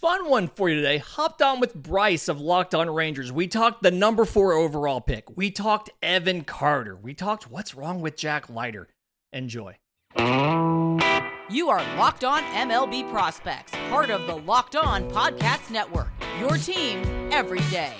Fun one for you today. Hopped on with Brice of Locked On Rangers. We talked the number four overall pick. We talked Evan Carter. We talked what's wrong with Jack Leiter. Enjoy. You are Locked On MLB Prospects, part of the Locked On Podcast Network. Your team every day.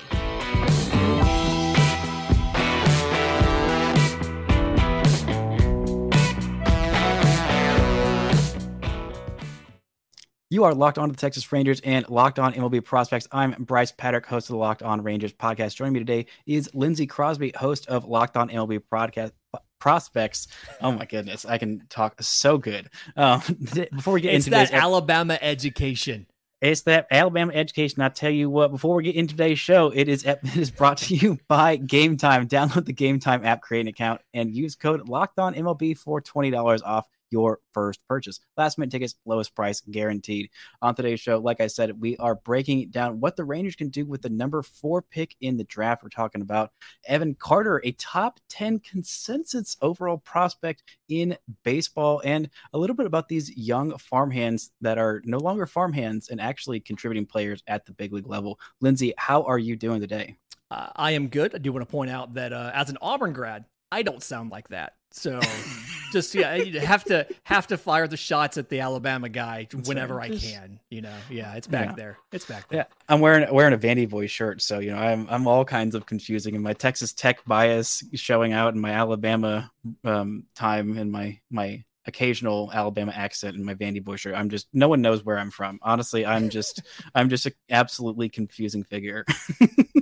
You are locked on to the Texas Rangers and locked on MLB prospects. I'm Brice Paterik, host of the Locked On Rangers podcast. Joining me today is Lindsay Crosby, host of Locked On MLB podcast prospects. Oh my goodness, I can talk so good. Um, before we get it's into that this, Alabama education. It's that Alabama education. I tell you what, before we get into today's show, it is it is brought to you by Game Time. Download the Game Time app, create an account, and use code Locked On MLB for twenty dollars off your first purchase. Last minute tickets, lowest price guaranteed. On today's show, like I said, we are breaking down what the Rangers can do with the number four pick in the draft. We're talking about Evan Carter, a top 10 consensus overall prospect in baseball, and a little bit about these young farmhands that are no longer farmhands and actually contributing players at the big league level. Lindsay, how are you doing today? Uh, I am good. I do want to point out that uh, as an Auburn grad, I don't sound like that. So just yeah, you have to have to fire the shots at the Alabama guy whenever right. I can. You know, yeah, it's back yeah. there. It's back there. Yeah, I'm wearing wearing a Vandy boy shirt, so you know I'm I'm all kinds of confusing, and my Texas Tech bias showing out, in my Alabama um, time, and my my occasional Alabama accent and my Vandy boy shirt. I'm just no one knows where I'm from. Honestly, I'm just I'm just an absolutely confusing figure.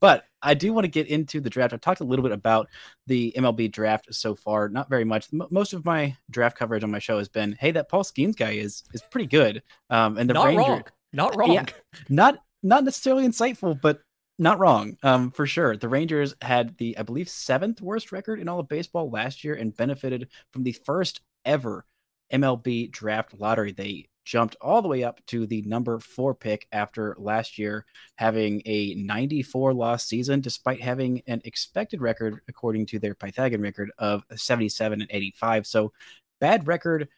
but I do want to get into the draft. I've talked a little bit about the MLB draft so far, not very much. M- most of my draft coverage on my show has been, hey, that Paul Skenes guy is is pretty good. Um, and the not Ranger, wrong, not wrong, yeah, not not necessarily insightful, but not wrong um, for sure. The Rangers had the, I believe, seventh worst record in all of baseball last year and benefited from the first ever MLB draft lottery. They jumped all the way up to the number four pick after last year having a 94 loss season, despite having an expected record, according to their Pythagorean record, of 77 and 85. So bad record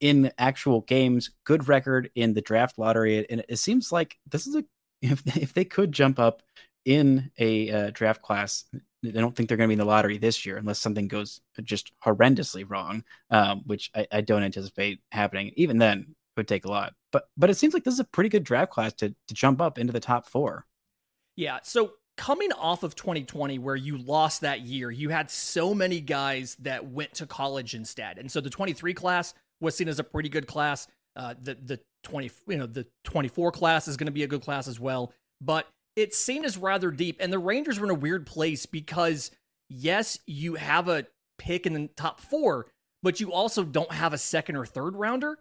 in actual games, good record in the draft lottery. And it seems like this is a, if, if they could jump up in a uh, draft class, I don't think they're going to be in the lottery this year unless something goes just horrendously wrong, um, which I, I, don't anticipate happening. Even then, would take a lot. But but it seems like this is a pretty good draft class to to jump up into the top four. Yeah. So coming off of 2020 where you lost that year, you had so many guys that went to college instead. And so the 23 class was seen as a pretty good class. Uh, the the 20 you know the 24 class is going to be a good class as well, but it's seen as rather deep. And the Rangers were in a weird place because yes, you have a pick in the top 4, but you also don't have a second or third rounder.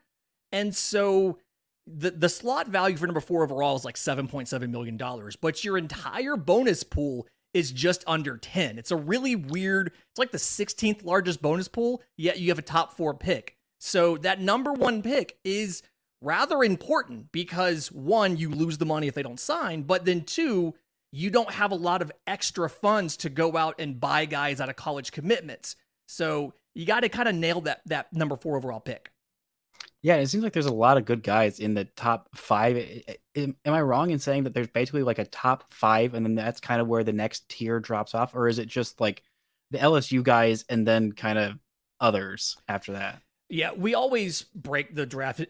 And so the the slot value for number four overall is like $7.7 million, but your entire bonus pool is just under 10. It's a really weird, it's like the 16th largest bonus pool, yet you have a top four pick. So that number one pick is rather important because one, you lose the money if they don't sign, but then two, you don't have a lot of extra funds to go out and buy guys out of college commitments. So you got to kind of nail that that number four overall pick. Yeah, it seems like there's a lot of good guys in the top five. Am, I wrong in saying that there's basically like a top five, and then that's kind of where the next tier drops off, or is it just like the LSU guys and then kind of others after that? Yeah, we always break the draft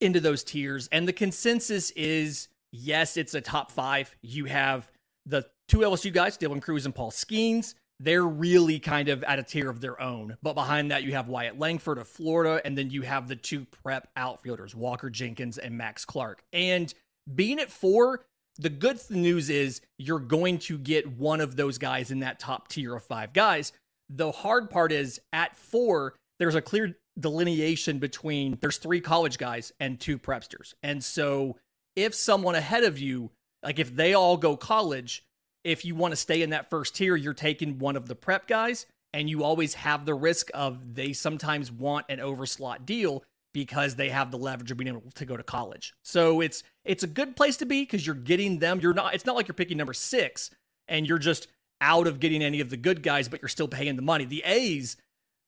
into those tiers, and the consensus is yes, it's a top five. You have the two LSU guys, Dylan Crews and Paul Skenes they're really kind of at a tier of their own. But behind that, you have Wyatt Langford of Florida, and then you have the two prep outfielders, Walker Jenkins and Max Clark. And being at four, the good news is you're going to get one of those guys in that top tier of five guys. The hard part is at four, there's a clear delineation between there's three college guys and two prepsters. And so if someone ahead of you, like if they all go college, if you want to stay in that first tier, you're taking one of the prep guys, and you always have the risk of they sometimes want an overslot deal because they have the leverage of being able to go to college. So it's it's a good place to be because you're getting them. You're not. It's not like you're picking number six and you're just out of getting any of the good guys, but you're still paying the money. The A's,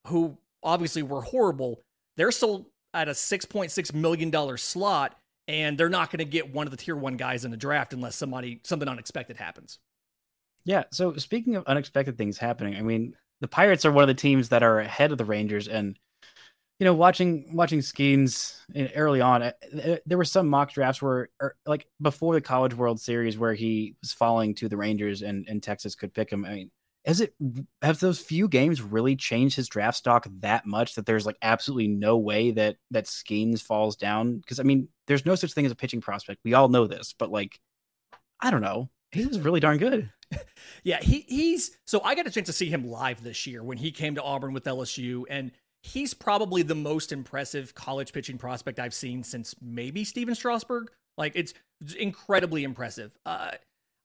who obviously were horrible, they're still at a six point six million dollar slot and they're not going to get one of the tier one guys in the draft unless somebody something unexpected happens. Yeah. So speaking of unexpected things happening, I mean, the Pirates are one of the teams that are ahead of the Rangers, and you know, watching watching Skenes early on, uh, there were some mock drafts where, er, like before the College World Series, where he was falling to the Rangers and and Texas could pick him. I mean, has it have those few games really changed his draft stock that much that there's like absolutely no way that that Skenes falls down? Because I mean, there's no such thing as a pitching prospect. We all know this, but like, I don't know. He was really darn good. yeah, he he's so I got a chance to see him live this year when he came to Auburn with LSU and he's probably the most impressive college pitching prospect I've seen since maybe Stephen Strasburg. Like it's, incredibly impressive. Uh,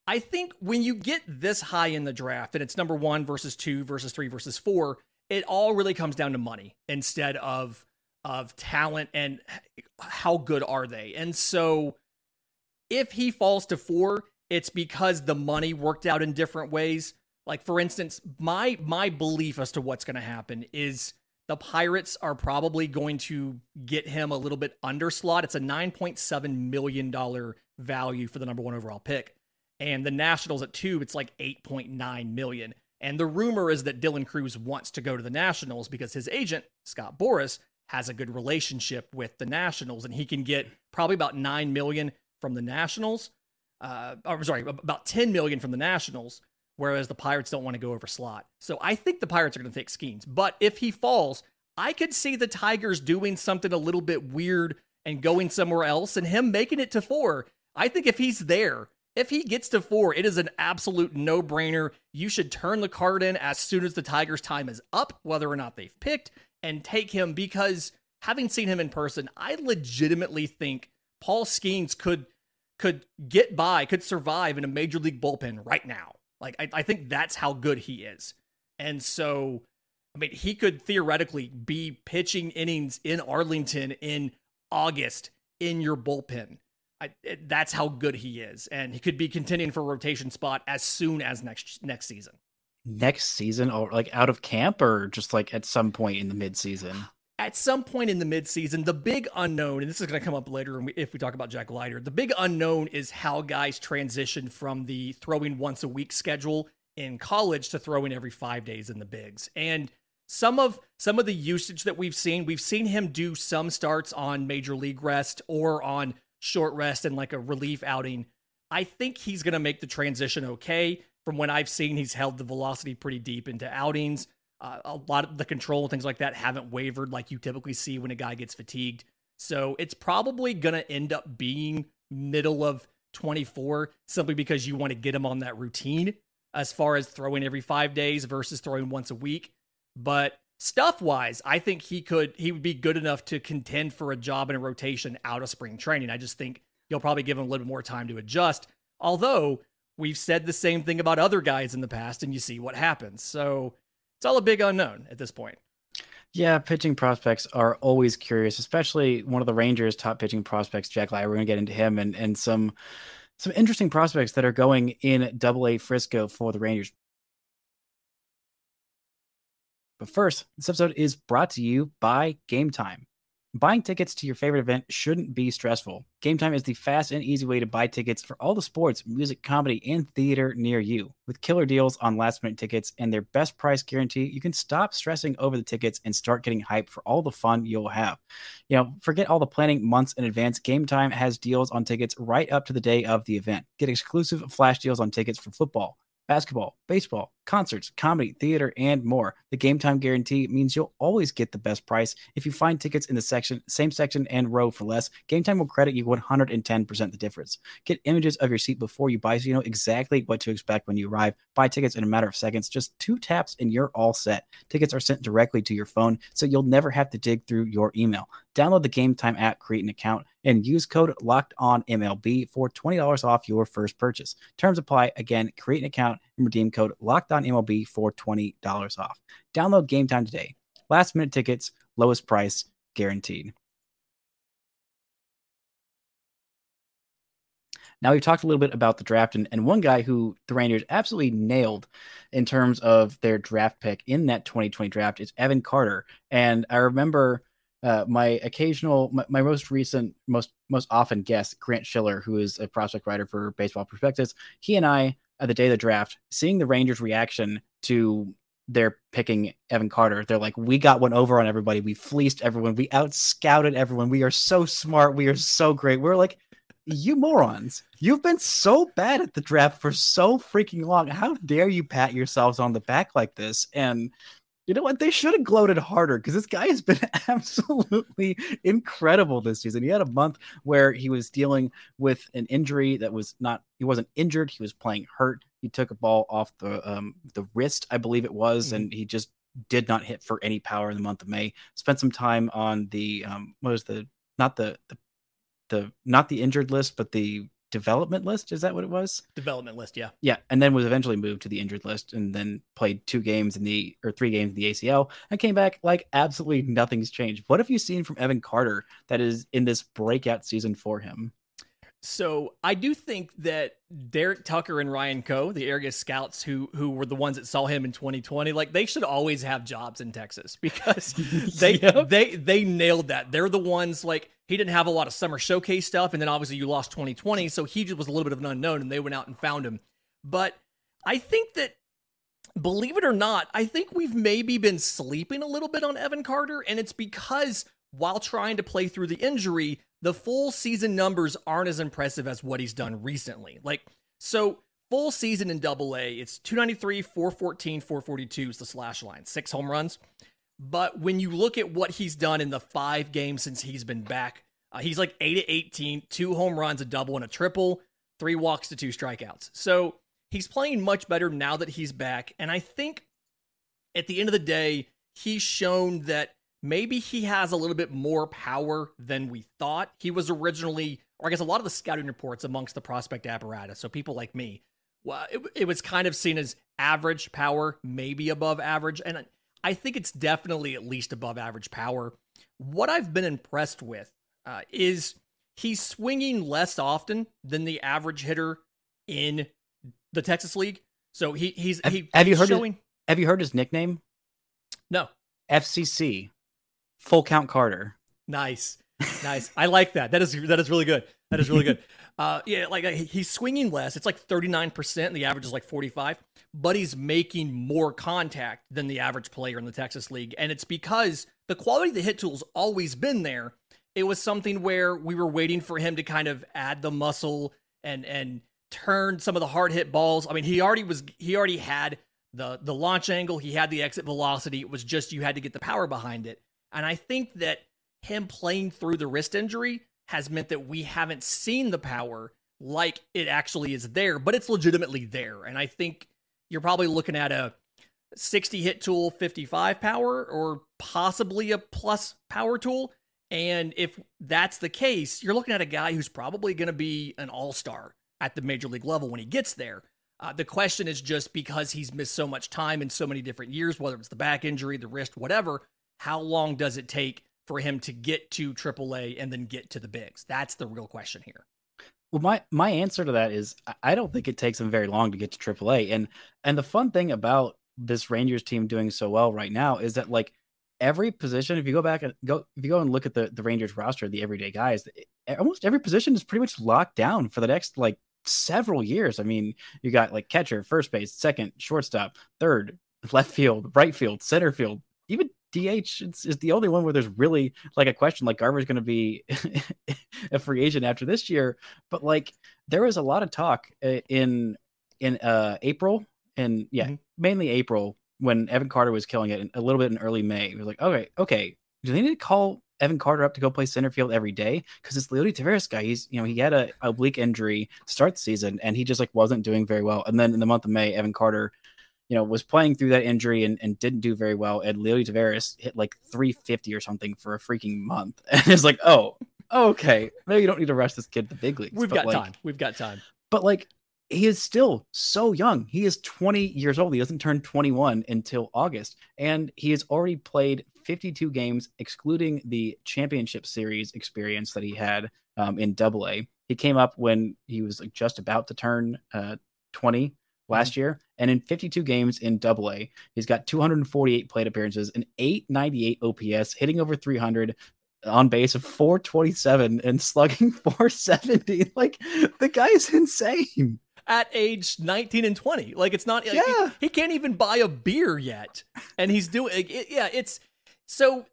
I think when you get this high in the draft and it's number one versus two versus three versus four, it all really comes down to money instead of of talent and how good are they. And so if he falls to four, it's because the money worked out in different ways. Like for instance, my my belief as to what's going to happen is the Pirates are probably going to get him a little bit under slot. It's a $9.7 million value for the number one overall pick. And the Nationals at two, it's like 8.9 million. And the rumor is that Dylan Crews wants to go to the Nationals because his agent, Scott Boras, has a good relationship with the Nationals and he can get probably about 9 million from the Nationals. Uh, or sorry, about 10 million from the Nationals whereas the Pirates don't want to go over slot. So I think the Pirates are going to take Skenes. But if he falls, I could see the Tigers doing something a little bit weird and going somewhere else and him making it to four. I think if he's there, if he gets to four, it is an absolute no brainer. You should turn the card in as soon as the Tigers' time is up, whether or not they've picked, and take him because having seen him in person, I legitimately think Paul Skenes could could get by, could survive in a major league bullpen right now. Like I, I think that's how good he is. And so I mean, he could theoretically be pitching innings in Arlington in August in your bullpen. I, it, that's how good he is, and he could be contending for a rotation spot as soon as next next season. Next season, or like out of camp, or just like at some point in the midseason. At some point in the midseason, the big unknown, and this is going to come up later if we talk about Jack Leiter. The big unknown is how guys transition from the throwing once a week schedule in college to throwing every five days in the bigs, and some of some of the usage that we've seen, we've seen him do some starts on major league rest or on short rest and like a relief outing. I think he's going to make the transition okay. From when I've seen, he's held the velocity pretty deep into outings. Uh, a lot of the control and things like that haven't wavered like you typically see when a guy gets fatigued. So it's probably going to end up being middle of 24 simply because you want to get him on that routine as far as throwing every five days versus throwing once a week. But stuff wise, I think he could he would be good enough to contend for a job in a rotation out of spring training. I just think you'll probably give him a little bit more time to adjust. Although we've said the same thing about other guys in the past, and you see what happens. So all a big unknown at this point. Yeah, pitching prospects are always curious, especially one of the Rangers' top pitching prospects, Jack Leiter. We're gonna get into him and and some some interesting prospects that are going in Double A Frisco for the Rangers. But first, this episode is brought to you by Game Time. Buying tickets to your favorite event shouldn't be stressful. Game Time is the fast and easy way to buy tickets for all the sports, music, comedy, and theater near you. With killer deals on last minute tickets and their best price guarantee, you can stop stressing over the tickets and start getting hyped for all the fun you'll have. You know, forget all the planning months in advance. Game Time has deals on tickets right up to the day of the event. Get exclusive flash deals on tickets for football basketball, baseball, concerts, comedy, theater, and more. The game time guarantee means you'll always get the best price. If you find tickets in the section, same section and row for less, game time will credit you 110% the difference. Get images of your seat before you buy so you know exactly what to expect when you arrive. Buy tickets in a matter of seconds, just two taps and you're all set. Tickets are sent directly to your phone so you'll never have to dig through your email. Download the Game Time app, create an account, and use code Locked On MLB for twenty dollars off your first purchase. Terms apply. Again, create an account and redeem code Locked On MLB for twenty dollars off. Download Game Time today. Last minute tickets, lowest price guaranteed. Now we've talked a little bit about the draft, and, and one guy who the Rangers absolutely nailed in terms of their draft pick in that 2020 draft is Evan Carter. And I remember uh, my occasional, my, my, most recent, most most often guest, Grant Schiller, who is a prospect writer for Baseball Prospectus, he and I at the day of the draft, seeing the Rangers' reaction to their picking Evan Carter, they're like, "We got one over on everybody. We fleeced everyone. We out scouted everyone. We are so smart. We are so great." We're like, "You morons! You've been so bad at the draft for so freaking long. How dare you pat yourselves on the back like this?" And you know what? They should have gloated harder because this guy has been absolutely incredible this season. He had a month where he was dealing with an injury that was not, he wasn't injured. He was playing hurt. He took a ball off the um, the wrist, I believe it was, mm-hmm. and he just did not hit for any power in the month of May. Spent some time on the um, what was the not the the the not the injured list, but the development list. Is that what it was? Development list, yeah. Yeah, and then was eventually moved to the injured list, and then played two games in the or three games in the ACL, and came back like absolutely nothing's changed. What have you seen from Evan Carter that is in this breakout season for him? So I do think that Derek Tucker and Ryan Coe, the area scouts who who were the ones that saw him in 2020, like they should always have jobs in Texas because they yep. they they nailed that. They're the ones like he didn't have a lot of summer showcase stuff, and then obviously you lost 2020, so he just was a little bit of an unknown, and they went out and found him. But I think that believe it or not, I think we've maybe been sleeping a little bit on Evan Carter, and it's because while trying to play through the injury, the full season numbers aren't as impressive as what he's done recently. Like, so full season in double A, it's 293, 414, 442 is the slash line, six home runs. But when you look at what he's done in the five games since he's been back, uh, he's like 8 to 18, two home runs, a double, and a triple, three walks to two strikeouts. So he's playing much better now that he's back. And I think at the end of the day, he's shown that maybe he has a little bit more power than we thought. He was originally, or I guess a lot of the scouting reports amongst the prospect apparatus, so people like me, well, it, it was kind of seen as average power, maybe above average. And I think it's definitely at least above average power. What I've been impressed with uh, is he's swinging less often than the average hitter in the Texas League. So he he's have, he, have you heard showing... his, have you heard his nickname? No. FCC full count Carter. Nice, nice. I like that. That is that is really good. That is really good. Uh, yeah, like he's swinging less. It's like thirty nine percent. The average is like forty five, but he's making more contact than the average player in the Texas League, and it's because the quality of the hit tool's always been there. It was something where we were waiting for him to kind of add the muscle and and turn some of the hard hit balls. I mean, he already was he already had the the launch angle, he had the exit velocity. It was just you had to get the power behind it. And I think that him playing through the wrist injury has meant that we haven't seen the power like it actually is there, but it's legitimately there. And I think you're probably looking at a 60 hit tool, 55 power, or possibly a plus power tool. And if that's the case, you're looking at a guy who's probably going to be an all star at the major league level when he gets there. Uh, the question is just because he's missed so much time in so many different years, whether it's the back injury, the wrist, whatever, how long does it take for him to get to AAA and then get to the bigs? That's the real question here. Well, my my answer to that is I don't think it takes him very long to get to AAA. And and the fun thing about this Rangers team doing so well right now is that like every position, if you go back and go if you go and look at the the Rangers roster, the everyday guys, almost every position is pretty much locked down for the next like several years. I mean, you got like catcher, first base, second, shortstop, third, left field, right field, center field, even DH is, is the only one where there's really like a question like Garver's going to be a free agent after this year, but like there was a lot of talk uh, in in uh April and yeah, mm-hmm. mainly April when Evan Carter was killing it and a little bit in early May. It was like, okay, okay, do they need to call Evan Carter up to go play center field every day? Because it's Leody Taveras guy, he's you know he had a oblique injury to start the season and he just like wasn't doing very well. And then in the month of May, Evan Carter you know, was playing through that injury and, and didn't do very well. And Leody Taveras hit like 350 or something for a freaking month. And it's like, oh, okay, maybe you don't need to rush this kid to the big leagues. We've got like, time. We've got time. But like, he is still so young. He is 20 years old. He doesn't turn 21 until August. And he has already played 52 games, excluding the championship series experience that he had um, in double A. He came up when he was like just about to turn uh, 20 last mm-hmm. year. And in 52 games in double A, he's got 248 plate appearances, an 898 OPS, hitting over 300, on base of 427 and slugging 470. Like the guy is insane. At age 19 and 20. Like it's not Yeah. he, he can't even buy a beer yet. And he's doing it, yeah, it's so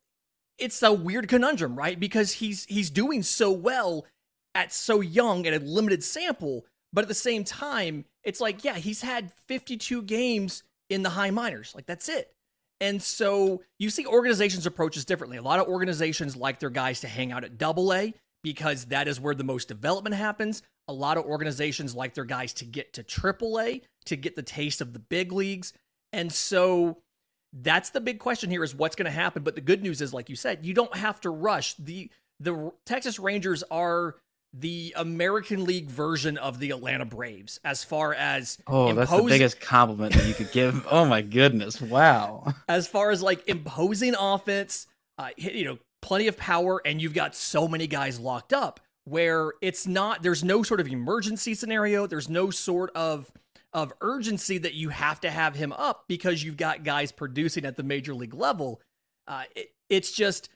it's a weird conundrum, right? Because he's he's doing so well at so young at a limited sample, but at the same time, it's like, yeah, he's had 52 games in the high minors. Like that's it. And so you see organizations approach this differently. A lot of organizations like their guys to hang out at double A because that is where the most development happens. A lot of organizations like their guys to get to triple A to get the taste of the big leagues. And so that's the big question here is what's going to happen. But the good news is, like you said, you don't have to rush. The the Texas Rangers are the American League version of the Atlanta Braves as far as Oh, that's the biggest compliment that you could give. Oh my goodness. Wow. as far as like imposing offense, uh, you know, plenty of power, and you've got so many guys locked up where it's not. There's no sort of emergency scenario. There's no sort of of urgency that you have to have him up because you've got guys producing at the major league level. Uh, it, it's just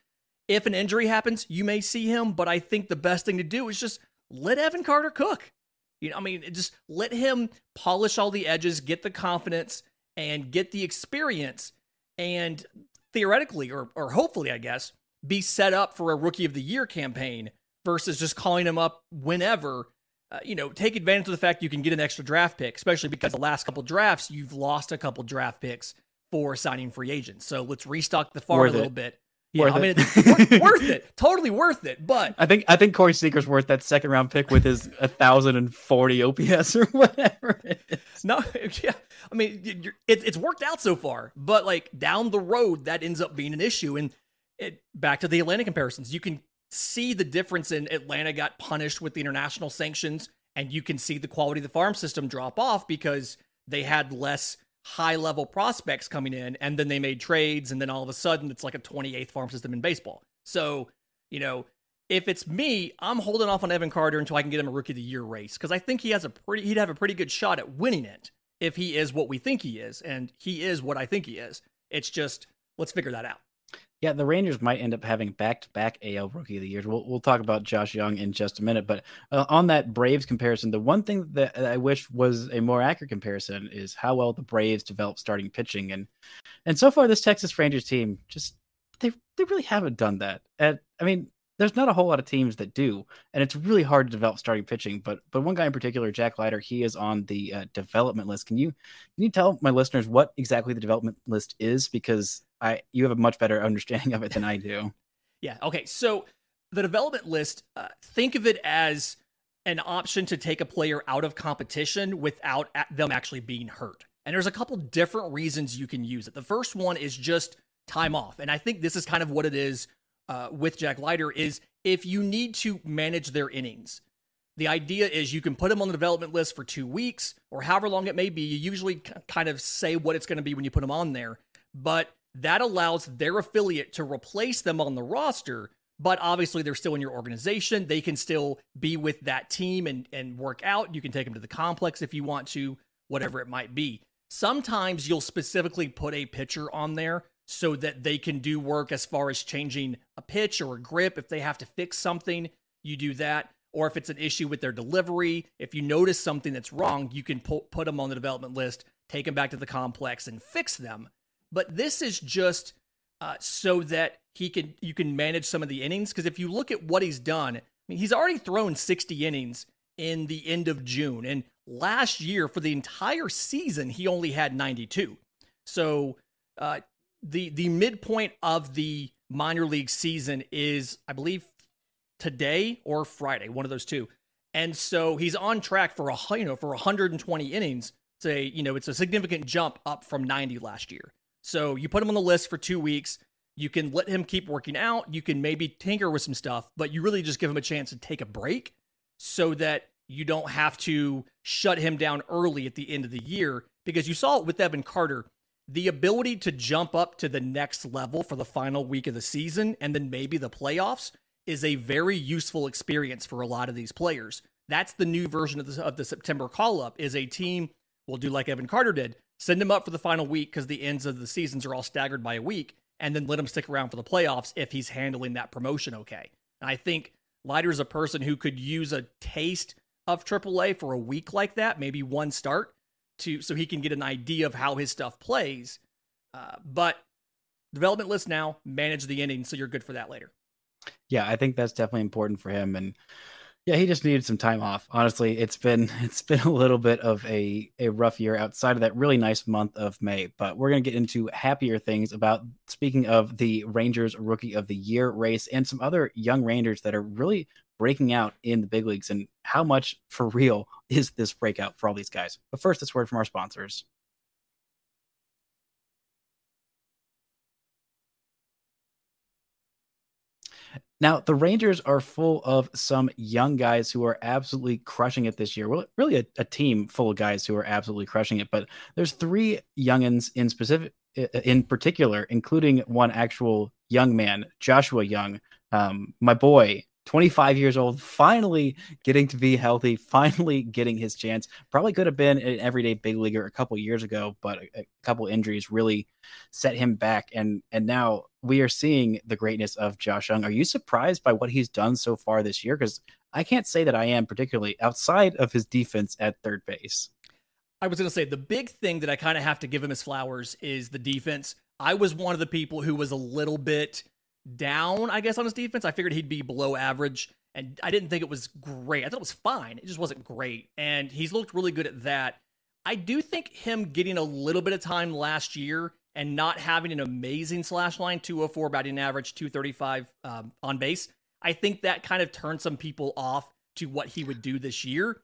if an injury happens, you may see him, but I think the best thing to do is just let Evan Carter cook. You know, I mean, just let him polish all the edges, get the confidence, and get the experience, and theoretically, or or hopefully, I guess, be set up for a rookie of the year campaign versus just calling him up whenever. Uh, you know, take advantage of the fact you can get an extra draft pick, especially because the last couple drafts you've lost a couple draft picks for signing free agents. So let's restock the farm Worth a little it. bit. Yeah, I mean, it. it's worth, worth it, totally worth it. But I think I think Corey Seager's worth that second round pick with his 1040 OPS or whatever. No, yeah. I mean, it, it's worked out so far, but like down the road, that ends up being an issue. And it, back to the Atlanta comparisons, you can see the difference in Atlanta got punished with the international sanctions, and you can see the quality of the farm system drop off because they had less high level prospects coming in, and then they made trades, and then all of a sudden it's like a 28th farm system in baseball. So, you know, if it's me, I'm holding off on Evan Carter until I can get him a rookie of the year race because I think he has a pretty he'd have a pretty good shot at winning it if he is what we think he is, and he is what I think he is. It's just let's figure that out. Yeah, the Rangers might end up having back-to-back AL Rookie of the Years. We'll we'll talk about Josh Jung in just a minute, but uh, on that Braves comparison, the one thing that I wish was a more accurate comparison is how well the Braves develop starting pitching, and and so far this Texas Rangers team just they they really haven't done that. And I mean, there's not a whole lot of teams that do, and it's really hard to develop starting pitching. But but one guy in particular, Jack Leiter, he is on the uh, development list. Can you can you tell my listeners what exactly the development list is? Because I you have a much better understanding of it than I do. Yeah. Okay. So the development list, uh, think of it as an option to take a player out of competition without them actually being hurt. And there's a couple different reasons you can use it. The first one is just time off, and I think this is kind of what it is uh, with Jack Leiter. Is if you need to manage their innings. The idea is you can put them on the development list for two weeks or however long it may be. You usually kind of say what it's going to be when you put them on there, but that allows their affiliate to replace them on the roster. But obviously, they're still in your organization. They can still be with that team and, and work out. You can take them to the complex if you want to, whatever it might be. Sometimes you'll specifically put a pitcher on there so that they can do work as far as changing a pitch or a grip. If they have to fix something, you do that. Or if it's an issue with their delivery, if you notice something that's wrong, you can pu- put them on the development list, take them back to the complex, and fix them. But this is just uh, so that he can you can manage some of the innings. Because if you look at what he's done, I mean, he's already thrown 60 innings in the end of June, and last year for the entire season he only had 92. So uh, the the midpoint of the minor league season is, I believe, today or Friday, one of those two. And so he's on track for a you know for 120 innings. Say you know it's a significant jump up from 90 last year. So you put him on the list for two weeks. You can let him keep working out. You can maybe tinker with some stuff, but you really just give him a chance to take a break so that you don't have to shut him down early at the end of the year. Because you saw it with Evan Carter, the ability to jump up to the next level for the final week of the season and then maybe the playoffs is a very useful experience for a lot of these players. That's the new version of the, of the September call up is a team will do like Evan Carter did, send him up for the final week because the ends of the seasons are all staggered by a week, and then let him stick around for the playoffs if he's handling that promotion okay. And I think Leiter is a person who could use a taste of AAA for a week like that, maybe one start, to so he can get an idea of how his stuff plays. Uh, but development list now, manage the inning, so you're good for that later. Yeah, I think that's definitely important for him, and yeah, he just needed some time off. Honestly, it's been it's been a little bit of a a rough year outside of that really nice month of May. But we're gonna get into happier things about speaking of the Rangers Rookie of the Year race and some other young Rangers that are really breaking out in the big leagues and how much for real is this breakout for all these guys. But first, this word from our sponsors. Now, the Rangers are full of some young guys who are absolutely crushing it this year. Well, really a, a, team full of guys who are absolutely crushing it, but there's three youngins in specific in particular, including one actual young man, Joshua Jung, um, my boy, 25 years old, finally getting to be healthy, finally getting his chance. Probably could have been an everyday big leaguer a couple years ago, but a, a, couple injuries really set him back. And and now we are seeing the greatness of Josh Jung. Are you surprised by what he's done so far this year? Because I can't say that I am, particularly outside of his defense at third base. I was going to say the big thing that I kind of have to give him his flowers is the defense. I was one of the people who was a little bit down, I guess, on his defense. I figured he'd be below average, and I didn't think it was great. I thought it was fine. It just wasn't great. And he's looked really good at that. I do think him getting a little bit of time last year and not having an amazing slash line, 204 batting average, 235 um, on base, I think that kind of turned some people off to what he would do this year.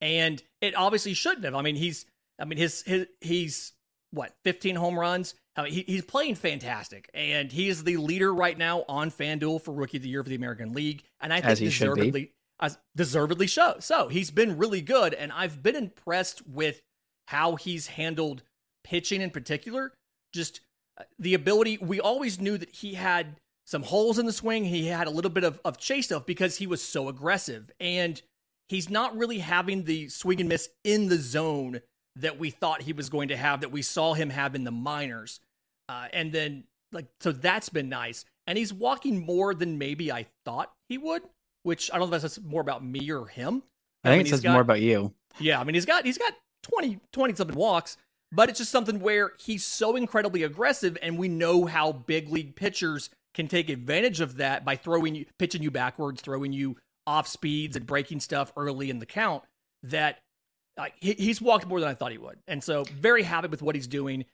And it obviously shouldn't have. I mean, he's, I mean, his, his he's what, 15 home runs, he, he's playing fantastic, and he is the leader right now on FanDuel for Rookie of the Year for the American League, and I think deservedly, as deservedly so. So he's been really good, and I've been impressed with how he's handled pitching in particular. Just uh, the ability. We always knew that he had some holes in the swing. He had a little bit of, of chase stuff because he was so aggressive, and he's not really having the swing and miss in the zone that we thought he was going to have, that we saw him have in the minors. Uh, and then, like, so that's been nice. And he's walking more than maybe I thought he would, which I don't know if that's more about me or him. I, I think mean, it says got, more about you. Yeah. I mean, he's got, he's got 20, 20 something walks, but it's just something where he's so incredibly aggressive. And we know how big league pitchers can take advantage of that by throwing you, pitching you backwards, throwing you off speeds and breaking stuff early in the count that uh, he, he's walked more than I thought he would. And so very happy with what he's doing.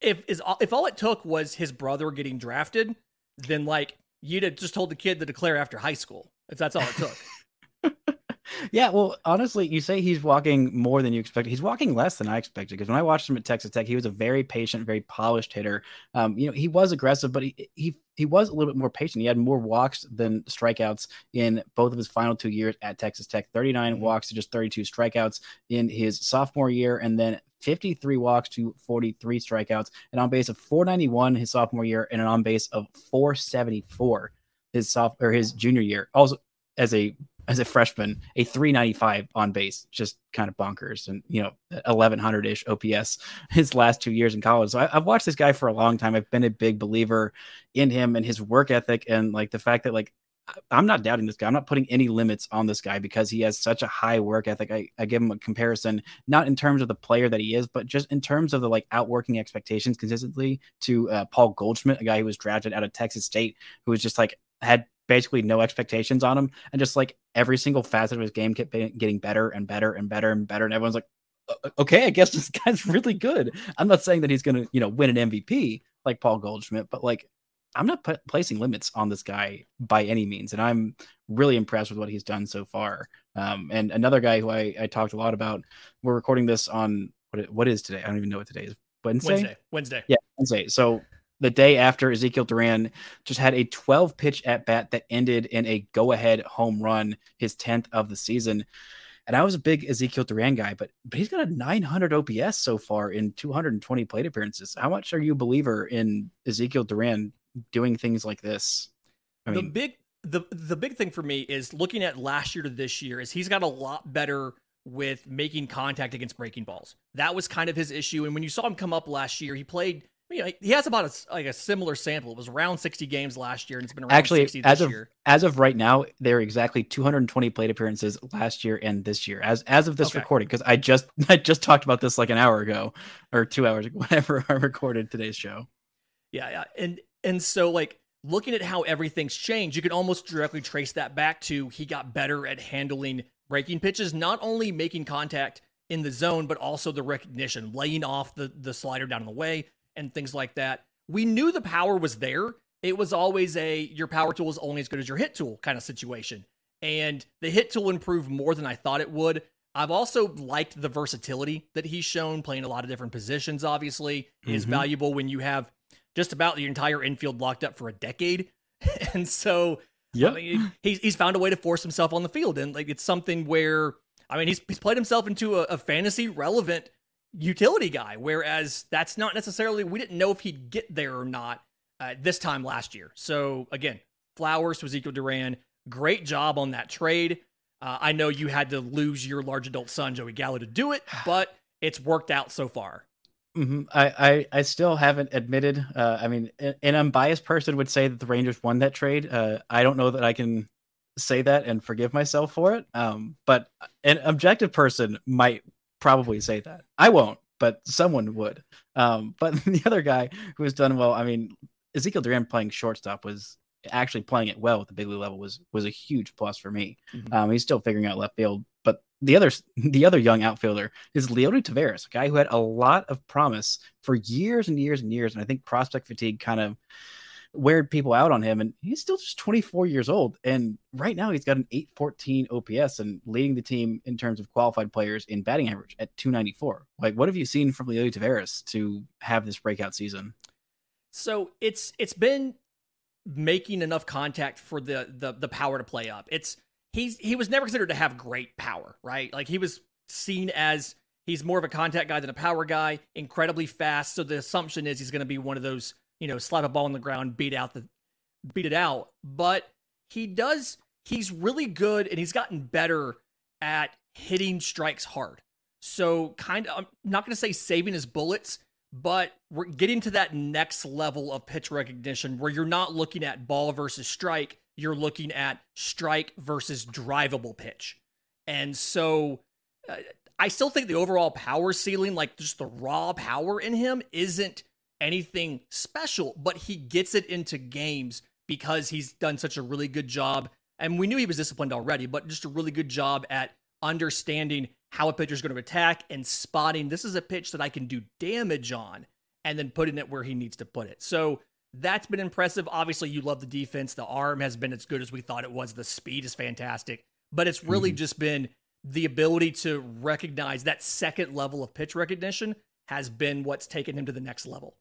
If is if all it took was his brother getting drafted, then like you'd have just told the kid to declare after high school. If that's all it took. yeah, well, honestly, you say he's walking more than you expected. He's walking less than I expected because when I watched him at Texas Tech, he was a very patient, very polished hitter. Um, you know, he was aggressive, but he he he was a little bit more patient. He had more walks than strikeouts in both of his final two years at Texas Tech. 39 mm-hmm. walks to just 32 strikeouts in his sophomore year, and then 53 walks to 43 strikeouts, and on base of 491 his sophomore year, and an on base of 474 his soft or his junior year. Also, as a as a freshman, a 395 on base, just kind of bonkers, and you know, 1100 ish OPS his last two years in college. So I, have watched this guy for a long time. I've been a big believer in him and his work ethic, and like the fact that like I'm not doubting this guy. I'm not putting any limits on this guy because he has such a high work ethic. I, I give him a comparison, not in terms of the player that he is, but just in terms of the like outworking expectations consistently to uh, Paul Goldschmidt, a guy who was drafted out of Texas State, who was just like had basically no expectations on him, and just like every single facet of his game kept getting better and better and better and better, and everyone's like, okay, I guess this guy's really good. I'm not saying that he's gonna you know win an MVP like Paul Goldschmidt, but like I'm not p- placing limits on this guy by any means, and I'm really impressed with what he's done so far. Um, and another guy who I, I talked a lot about. We're recording this on what what is today? I don't even know what today is. Wednesday. Wednesday. Wednesday. Yeah, Wednesday. So the day after Ezequiel Duran just had a 12 pitch at bat that ended in a go ahead home run, his 10th of the season. And I was a big Ezequiel Duran guy, but but he's got a 900 OPS so far in 220 plate appearances. How much are you a believer in Ezequiel Duran doing things like this? I mean, the big the the big thing for me is looking at last year to this year is he's got a lot better with making contact against breaking balls. That was kind of his issue. And when you saw him come up last year, he played you know, he has about a, like a similar sample. It was around 60 games last year, and it's been around Actually, 60 this as of year. as of right now, there are exactly 220 plate appearances last year and this year. As as of this Okay. recording, because I just I just talked about this like an hour ago or two hours ago, whenever I recorded today's show. Yeah, yeah, and and so like looking at how everything's changed, you can almost directly trace that back to he got better at handling breaking pitches, not only making contact in the zone, but also the recognition, laying off the the slider down in the way and things like that. We knew the power was there. It was always a your power tool is only as good as your hit tool kind of situation. And the hit tool improved more than I thought it would. I've also liked the versatility that he's shown, playing a lot of different positions, obviously, is Mhm. valuable when you have just about the entire infield locked up for a decade. and so I mean, he's he's found a way to force himself on the field, and like it's something where I mean he's he's played himself into a, a fantasy relevant utility guy. Whereas that's not necessarily we didn't know if he'd get there or not uh, this time last year. So again, flowers to Ezequiel Duran, great job on that trade. Uh, I know you had to lose your large adult son Joey Gallo to do it, but it's worked out so far. hmm I, I I still haven't admitted. Uh, I mean, an unbiased person would say that the Rangers won that trade. Uh, I don't know that I can say that and forgive myself for it. Um, but an objective person might probably say that. I won't, but someone would. Um, but the other guy who has done well. I mean, Ezequiel Duran playing shortstop was actually playing it well at the big league level was was a huge plus for me. Mhm. Um, he's still figuring out left field, but the other the other young outfielder is Leody Taveras, a guy who had a lot of promise for years and years and years, and I think prospect fatigue kind of weared people out on him. And he's still just 24 years old, and right now he's got an 814 OPS and leading the team in terms of qualified players in batting average at 294. Like, what have you seen from Leody Taveras to have this breakout season? So it's it's been making enough contact for the the the power to play up. It's he's he was never considered to have great power, right? Like he was seen as he's more of a contact guy than a power guy, incredibly fast. So the assumption is he's going to be one of those, you know, slap a ball on the ground, beat out the beat it out. But he does he's really good and he's gotten better at hitting strikes hard. So kind of I'm not going to say saving his bullets, but we're getting to that next level of pitch recognition where you're not looking at ball versus strike, you're looking at strike versus drivable pitch. And so uh, I still think the overall power ceiling, like just the raw power in him, isn't anything special, but he gets it into games because he's done such a really good job. And we knew he was disciplined already, but just a really good job at understanding how a pitcher's going to attack and spotting this is a pitch that I can do damage on and then putting it where he needs to put it. So that's been impressive. Obviously, you love the defense. The arm has been as good as we thought it was. The speed is fantastic, but it's really Mhm. just been the ability to recognize that second level of pitch recognition has been what's taken him to the next level.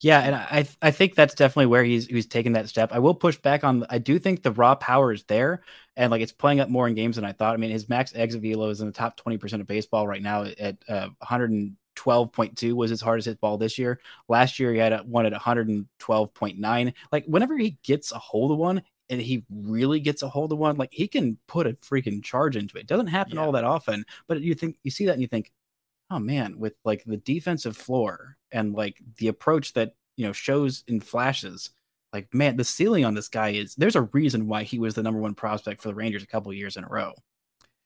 Yeah, and I I think that's definitely where he's he's taken that step. I will push back on. I do think the raw power is there, and like it's playing up more in games than I thought. I mean, his max exit velo is in the top twenty percent of baseball right now at uh, one hundred and twelve point two was his hardest hit ball this year. Last year he had a, one at one hundred and twelve point nine. Like whenever he gets a hold of one. And he really gets a hold of one, like he can put a freaking charge into it. Doesn't happen Yeah. all that often, but you think you see that and you think, oh man, with like the defensive floor and like the approach that you know shows in flashes, like man, the ceiling on this guy is there's a reason why he was the number one prospect for the Rangers a couple years in a row.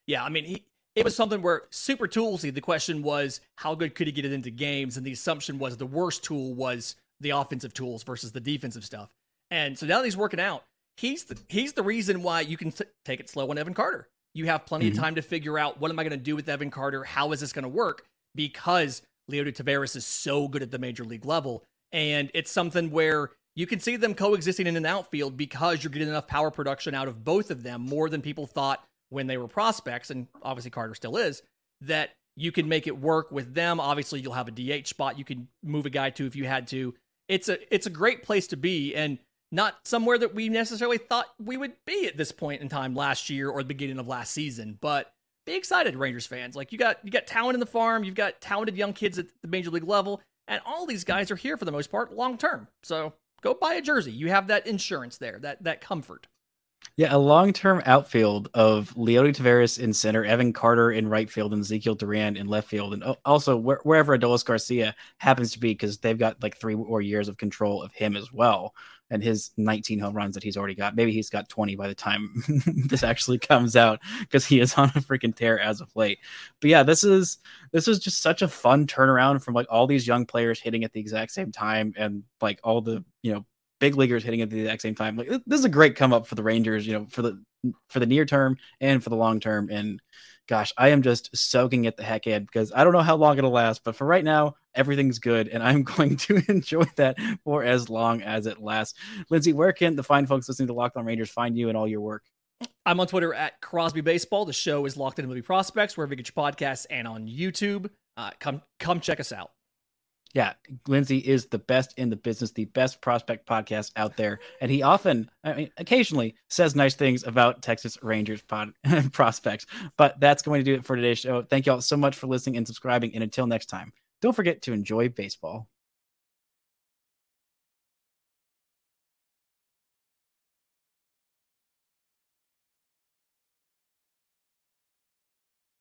Yeah, I mean, he, it was something where super toolsy. The question was, how good could he get it into games? And the assumption was the worst tool was the offensive tools versus the defensive stuff. And so now that he's working out, he's the he's the reason why you can t- take it slow on Evan Carter. You have plenty Mhm. of time to figure out what am I going to do with Evan Carter? How is this going to work? Because Leody Taveras is so good at the major league level, and it's something where you can see them coexisting in an outfield because you're getting enough power production out of both of them more than people thought when they were prospects, and obviously Carter still is, that you can make it work with them. Obviously, you'll have a DH spot you can move a guy to if you had to. It's a it's a great place to be and not somewhere that we necessarily thought we would be at this point in time last year or the beginning of last season. But be excited, Rangers fans. Like you got you got talent in the farm, you've got talented young kids at the major league level, and all these guys are here for the most part long term. So go buy a jersey. You have that insurance there, that that comfort. Yeah, a long-term outfield of Leody Taveras in center, Evan Carter in right field, and Ezequiel Duran in left field, and oh, also where, wherever Adolis Garcia happens to be, because they've got like three or years of control of him as well, and his 19 home runs that he's already got. Maybe he's got 20 by the time this actually comes out, because he is on a freaking tear as of late. But yeah, this is this is just such a fun turnaround from like all these young players hitting at the exact same time, and like all the you know big leaguers hitting at the exact same time. Like this is a great come up for the Rangers, you know, for the for the near term and for the long term. And gosh, I am just soaking it the heck in because I don't know how long it'll last, but for right now, everything's good, and I'm going to enjoy that for as long as it lasts. Lindsay, where can the fine folks listening to Locked On Rangers find you and all your work? I'm on Twitter at Crosby Baseball. The show is Locked On MLB Prospects, wherever you get your podcasts, and on YouTube. Uh, come come check us out yeah, Lindsay is the best in the business, the best prospect podcast out there. And he often, I mean, occasionally says nice things about Texas Rangers pod, prospects. But that's going to do it for today's show. Thank you all so much for listening and subscribing. And until next time, don't forget to enjoy baseball.